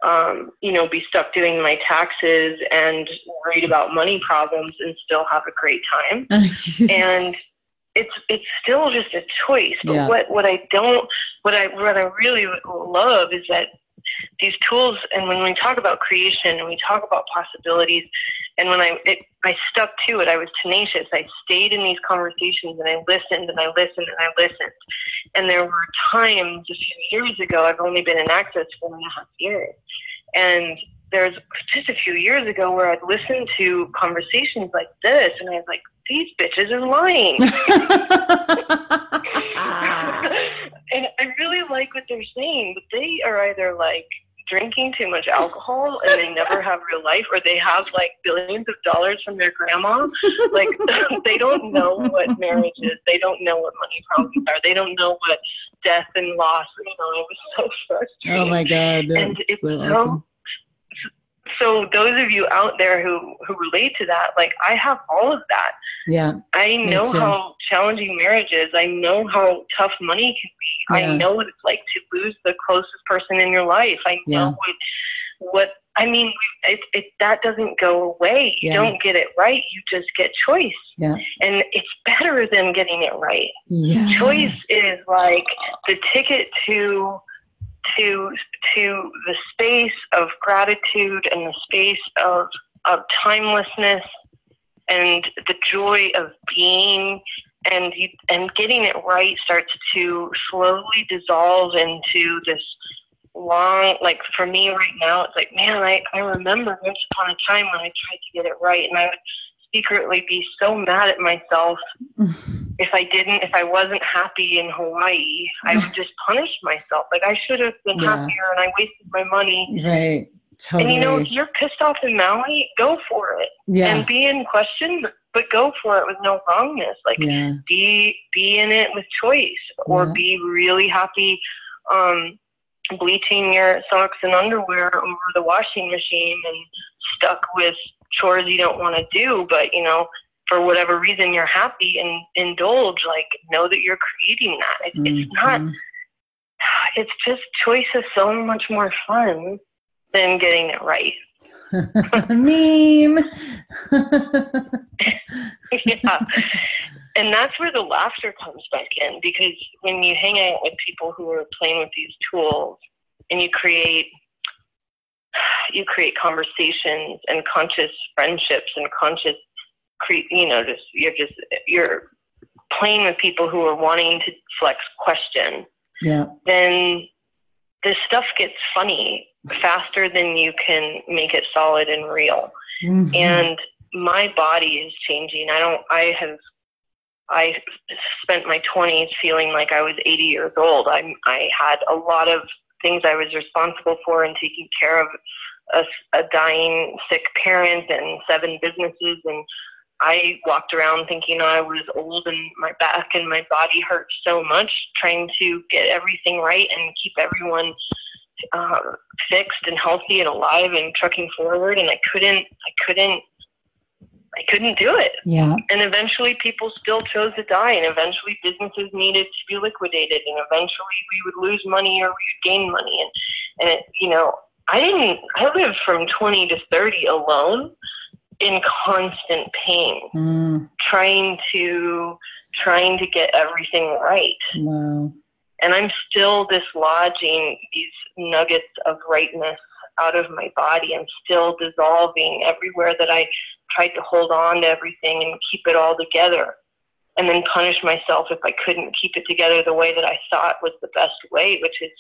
um, you know, be stuck doing my taxes and worried about money problems and still have a great time. [laughs] and it's it's still just a choice. But yeah. what what I don't what I what I really love is that these tools and when we talk about creation and we talk about possibilities and when I it, I stuck to it, I was tenacious. I stayed in these conversations and I listened and I listened and I listened. And there were times a few years ago, I've only been in access for four and a half years, and there's just a few years ago where I'd listen to conversations like this, and I was like, these bitches are lying. [laughs] [laughs] [laughs] and I really like what they're saying, but they are either like drinking too much alcohol and they never have real life or they have like billions of dollars from their grandma. Like [laughs] they don't know what marriage is. They don't know what money problems are. They don't know what death and loss you know it was so frustrating oh my god That's and it's so, awesome. so those of you out there who who relate to that like i have all of that. Yeah i know how challenging marriage is i know how tough money can be. Yeah. i know what it's like to lose the closest person in your life. I know yeah. what what i mean it, it that doesn't go away. You yeah. don't get it right. You just get choice. Yeah. And it's better than getting it right. Yes. choice is like the ticket to to to the space of gratitude and the space of of timelessness and the joy of being and you, and getting it right starts to slowly dissolve into this long like for me right now it's like man I, I remember once upon a time when I tried to get it right and I would secretly be so mad at myself [laughs] if I didn't, if I wasn't happy in Hawaii, I would just punish myself. Like I should have been yeah. happier and I wasted my money. Right. Totally. And you know, if you're pissed off in Maui, go for it. Yeah. And be in question, but go for it with no wrongness. Like yeah. be be in it with choice or yeah. be really happy um bleaching your socks and underwear over the washing machine and stuck with chores you don't want to do, but you know, for whatever reason you're happy and indulge, like know that you're creating that. It, mm-hmm. It's not, [sighs] it's just choice is so much more fun than getting it right. [laughs] [laughs] Meme. yeah. And that's where the laughter comes back in because when you hang out with people who are playing with these tools and you create you create conversations and conscious friendships and conscious cre- you know just you're just you're playing with people who are wanting to flex question yeah then this stuff gets funny faster than you can make it solid and real mm-hmm. and my body is changing. I don't. I have. I spent my 20s feeling like I was 80 years old. I I had a lot of things I was responsible for and taking care of a, a dying sick parent and seven businesses. And I walked around thinking I was old and my back and my body hurt so much trying to get everything right and keep everyone uh, fixed and healthy and alive and trucking forward. And I couldn't I couldn't couldn't do it. Yeah. And eventually people still chose to die and eventually businesses needed to be liquidated and eventually we would lose money or we would gain money and and it, you know I didn't I lived from 20 to 30 alone in constant pain mm. trying to trying to get everything right. Wow. And I'm still dislodging these nuggets of rightness out of my body. I'm still dissolving everywhere that I tried to hold on to everything and keep it all together. And then punish myself if I couldn't keep it together the way that I thought was the best way, which is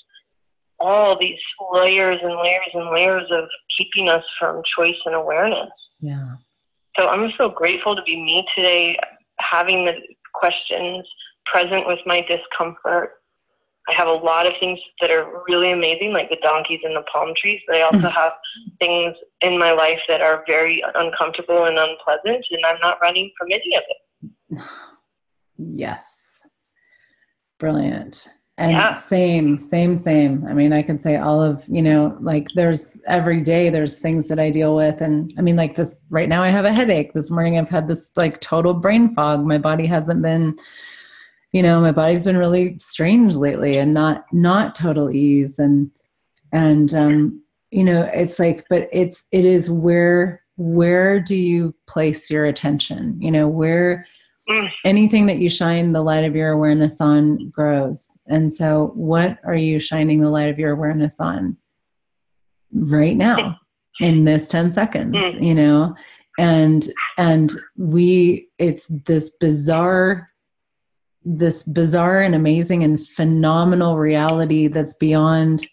all these layers and layers and layers of keeping us from choice and awareness. Yeah. So I'm so grateful to be me today, having the questions present with my discomfort. I have a lot of things that are really amazing, like the donkeys and the palm trees, but I also mm. have things in my life that are very uncomfortable and unpleasant, and I'm not running from any of it. [sighs] Yes. Brilliant. And yeah. same, same, same. I mean, I can say all of, you know, like there's every day there's things that I deal with. And I mean, like this right now, I have a headache. This morning, I've had this like total brain fog. My body hasn't been, you know, my body's been really strange lately and not, not total ease. And, and, um, you know, it's like, but it's, it is where, where do you place your attention? You know, where, Mm. anything that you shine the light of your awareness on grows. And so, what are you shining the light of your awareness on right now in this 10 seconds, mm. you know? And, and we, it's this bizarre, this bizarre and amazing and phenomenal reality that's beyond,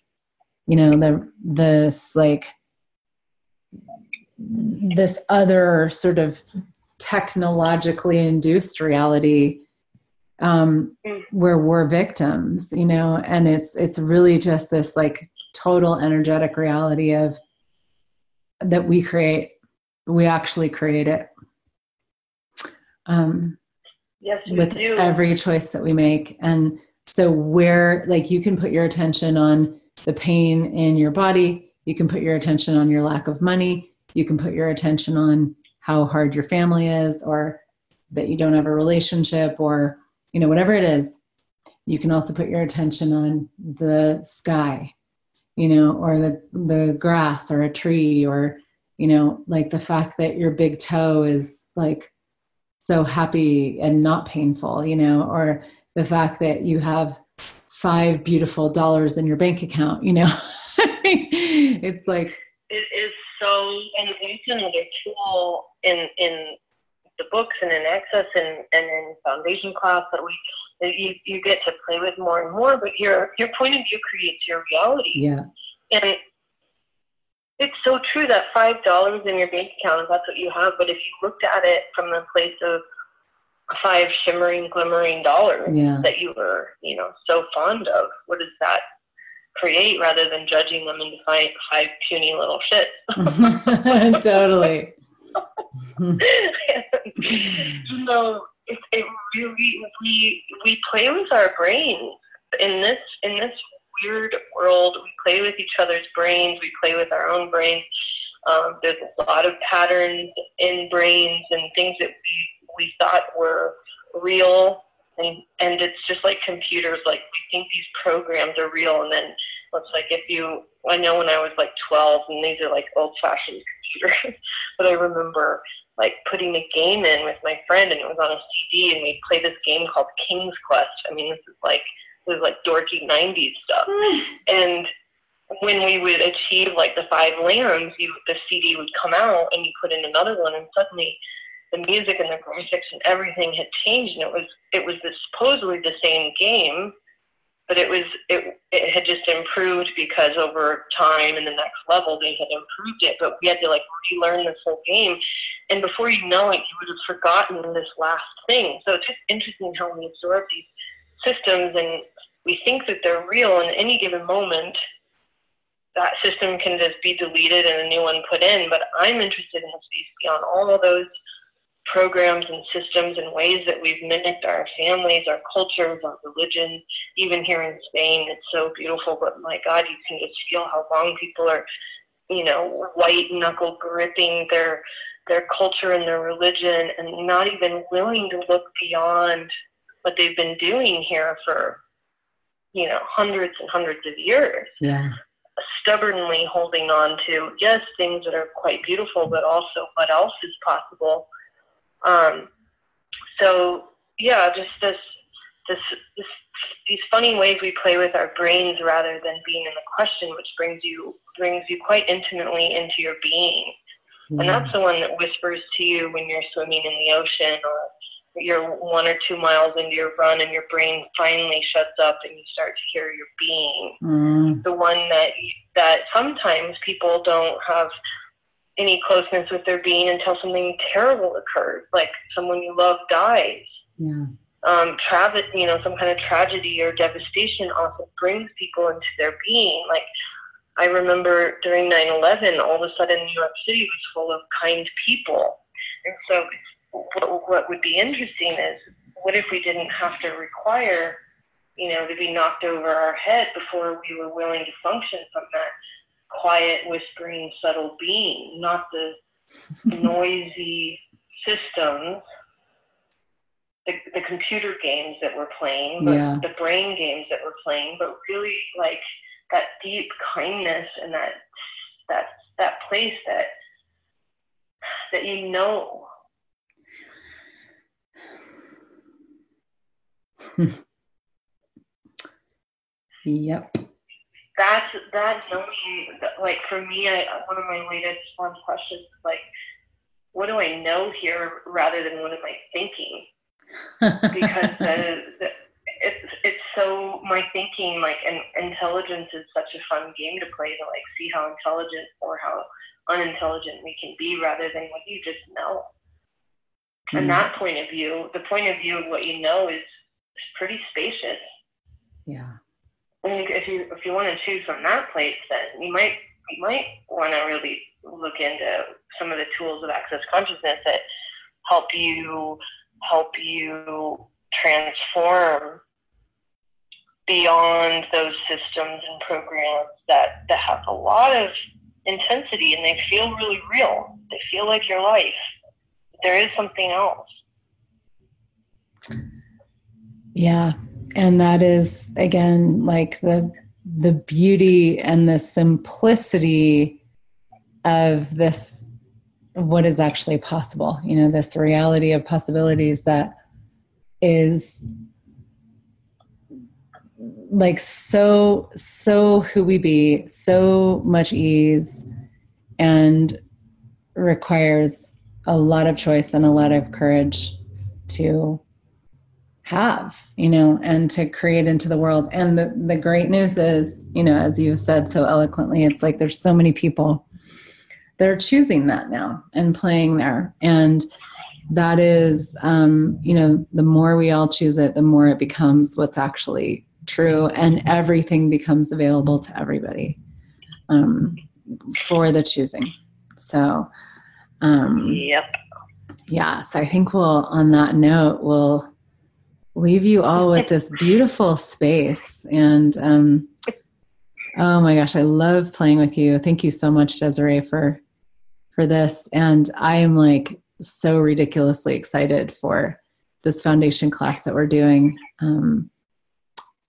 you know, the, this like, this other sort of technologically induced reality um, mm. where we're victims, you know, and it's it's really just this like total energetic reality of that we create. We actually create it. Um, yes, with do. every choice that we make, and so where like you can put your attention on the pain in your body, you can put your attention on your lack of money, you can put your attention on how hard your family is or that you don't have a relationship or you know whatever it is you can also put your attention on the sky you know or the the grass or a tree or you know like the fact that your big toe is like so happy and not painful you know or the fact that you have five beautiful dollars in your bank account you know? [laughs] It's like it is so and it's another tool in in the books and in access and, and in foundation class that we that you, you get to play with more and more but your your point of view creates your reality. Yeah. And it's so true that five dollars in your bank account that's what you have but if you looked at it from the place of five shimmering glimmering dollars yeah. that you were you know so fond of what does that create rather than judging them into five, five puny little shits. [laughs] totally. [laughs] so it, it really we we play with our brains in this in this weird world. We play with each other's brains. We play with our own brains. Um, there's a lot of patterns in brains and things that we we thought were real and and it's just like computers like we think these programs are real and then it's like if you i know when i was like 12 and these are like old fashioned computers [laughs] but i remember like putting a game in with my friend and it was on a cd and we played this game called king's quest i mean this is like is like dorky 90s stuff [sighs] and when we would achieve like the five lands you the cd would come out and you put in another one and suddenly the music and the graphics and everything had changed and it was it was this supposedly the same game but it was it it had just improved because over time in the next level they had improved it, but we had to like relearn this whole game, and before you know it, you would have forgotten this last thing. So it's just interesting how we absorb these systems and we think that they're real in any given moment that system can just be deleted and a new one put in. But I'm interested in Headspace beyond all of those programs and systems and ways that we've mimicked our families, our cultures, our religion. Even here in Spain, it's so beautiful. But my God, you can just feel how long people are, you know, white knuckle gripping their their culture and their religion, and not even willing to look beyond what they've been doing here for, you know, hundreds and hundreds of years. Yeah stubbornly holding on to yes things that are quite beautiful but also what else is possible um, so yeah just this, this this these funny ways we play with our brains rather than being in the question which brings you brings you quite intimately into your being yeah. and that's the one that whispers to you when you're swimming in the ocean or you're one or two miles into your run and your brain finally shuts up and you start to hear your being. Mm. The one that that sometimes people don't have any closeness with their being until something terrible occurs, like someone you love dies. Yeah. Um, tra- you know, some kind of tragedy or devastation often brings people into their being. Like I remember during 9/11, all of a sudden New York City was full of kind people, and so what, what would be interesting is what if we didn't have to require, you know, to be knocked over our head before we were willing to function from that quiet, whispering, subtle being, not the [laughs] noisy systems, the, the computer games that we're playing, yeah. the brain games that we're playing, but really like that deep kindness and that that that place that that you know [laughs] yep. That's that knowing. Like for me, I, one of my latest fun questions is like, what do I know here rather than what am I thinking? because the, [laughs] the, it's it's so my thinking like and intelligence is such a fun game to play to like see how intelligent or how unintelligent we can be rather than what you just know. Mm. And that point of view, the point of view of what you know is pretty spacious. Yeah. And if you if you want to choose from that place, then you might you might want to really look into some of the tools of access consciousness that help you help you transform beyond those systems and programs that, that have a lot of intensity and they feel really real. They feel like your life. There is something else. Yeah. And that is again like the the beauty and the simplicity of this what is actually possible. You know, this reality of possibilities that is like so so who we be, so much ease and requires a lot of choice and a lot of courage to have you know and to create into the world. And the, the great news is you know as you said so eloquently it's like there's so many people that are choosing that now and playing there. And that is um, you know the more we all choose it the more it becomes what's actually true and everything becomes available to everybody um, for the choosing. So um, yep. yeah so i think we'll on that note we'll leave you all with this beautiful space. And um, oh my gosh, I love playing with you. Thank you so much, Desiree, for for this. And I am like so ridiculously excited for this foundation class that we're doing. Um,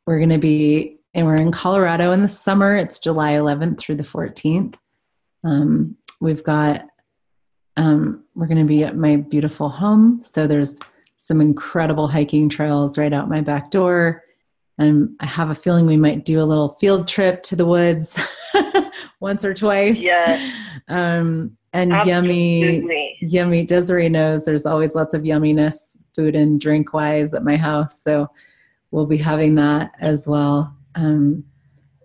we're going to be, and we're in Colorado in the summer. It's July 11th through the 14th. Um, we've got, um, we're going to be at my beautiful home. So there's some incredible hiking trails right out my back door. And I have a feeling we might do a little field trip to the woods [laughs] once or twice. Yeah. Um, and Absolutely. yummy, yummy. Desiree knows there's always lots of yumminess, food and drink wise, at my house. So we'll be having that as well. Um,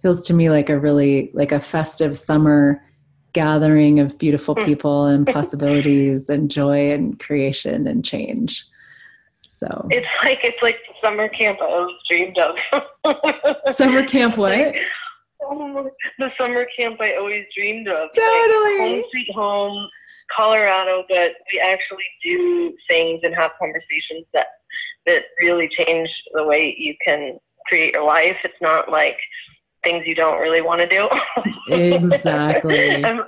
feels to me like a really like a festive summer gathering of beautiful hmm. people and possibilities and joy and creation and change. So it's like it's like the summer camp I always dreamed of. [laughs] summer camp what? the summer camp I always dreamed of. Totally. Like home sweet home, Colorado, but we actually do things and have conversations that that really change the way you can create your life. It's not like things you don't really want to do. exactly. [laughs] I'm,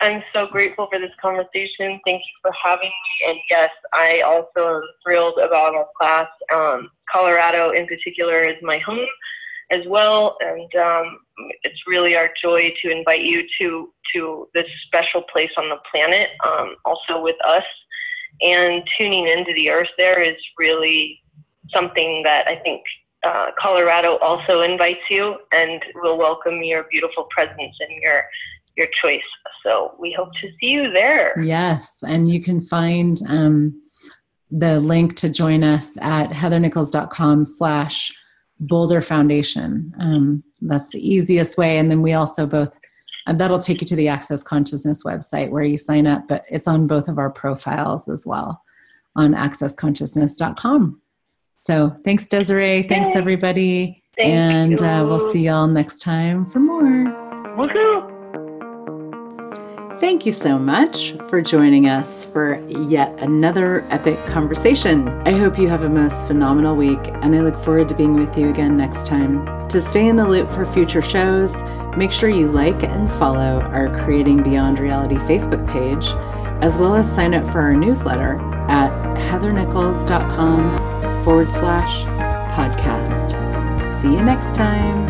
I'm so grateful for this conversation. Thank you for having me. And yes, I also am thrilled about our class. Um, Colorado, in particular, is my home as well, and um, it's really our joy to invite you to to this special place on the planet. Um, also with us, and tuning into the earth there is really something that I think uh, Colorado also invites you and will welcome your beautiful presence and your your choice. So we hope to see you there. Yes, and you can find um, the link to join us at heathernichols.com slash Boulder Foundation. Um, that's the easiest way. And then we also both um, that'll take you to the Access Consciousness website where you sign up, but it's on both of our profiles as well on accessconsciousness.com. So thanks, Desiree. Thanks, everybody. Thank and uh, we'll see y'all next time for more. Woohoo! Thank you so much for joining us for yet another epic conversation. I hope you have a most phenomenal week, and I look forward to being with you again next time. To stay in the loop for future shows, make sure you like and follow our Creating Beyond Reality Facebook page, as well as sign up for our newsletter at heathernichols.com forward slash podcast. See you next time.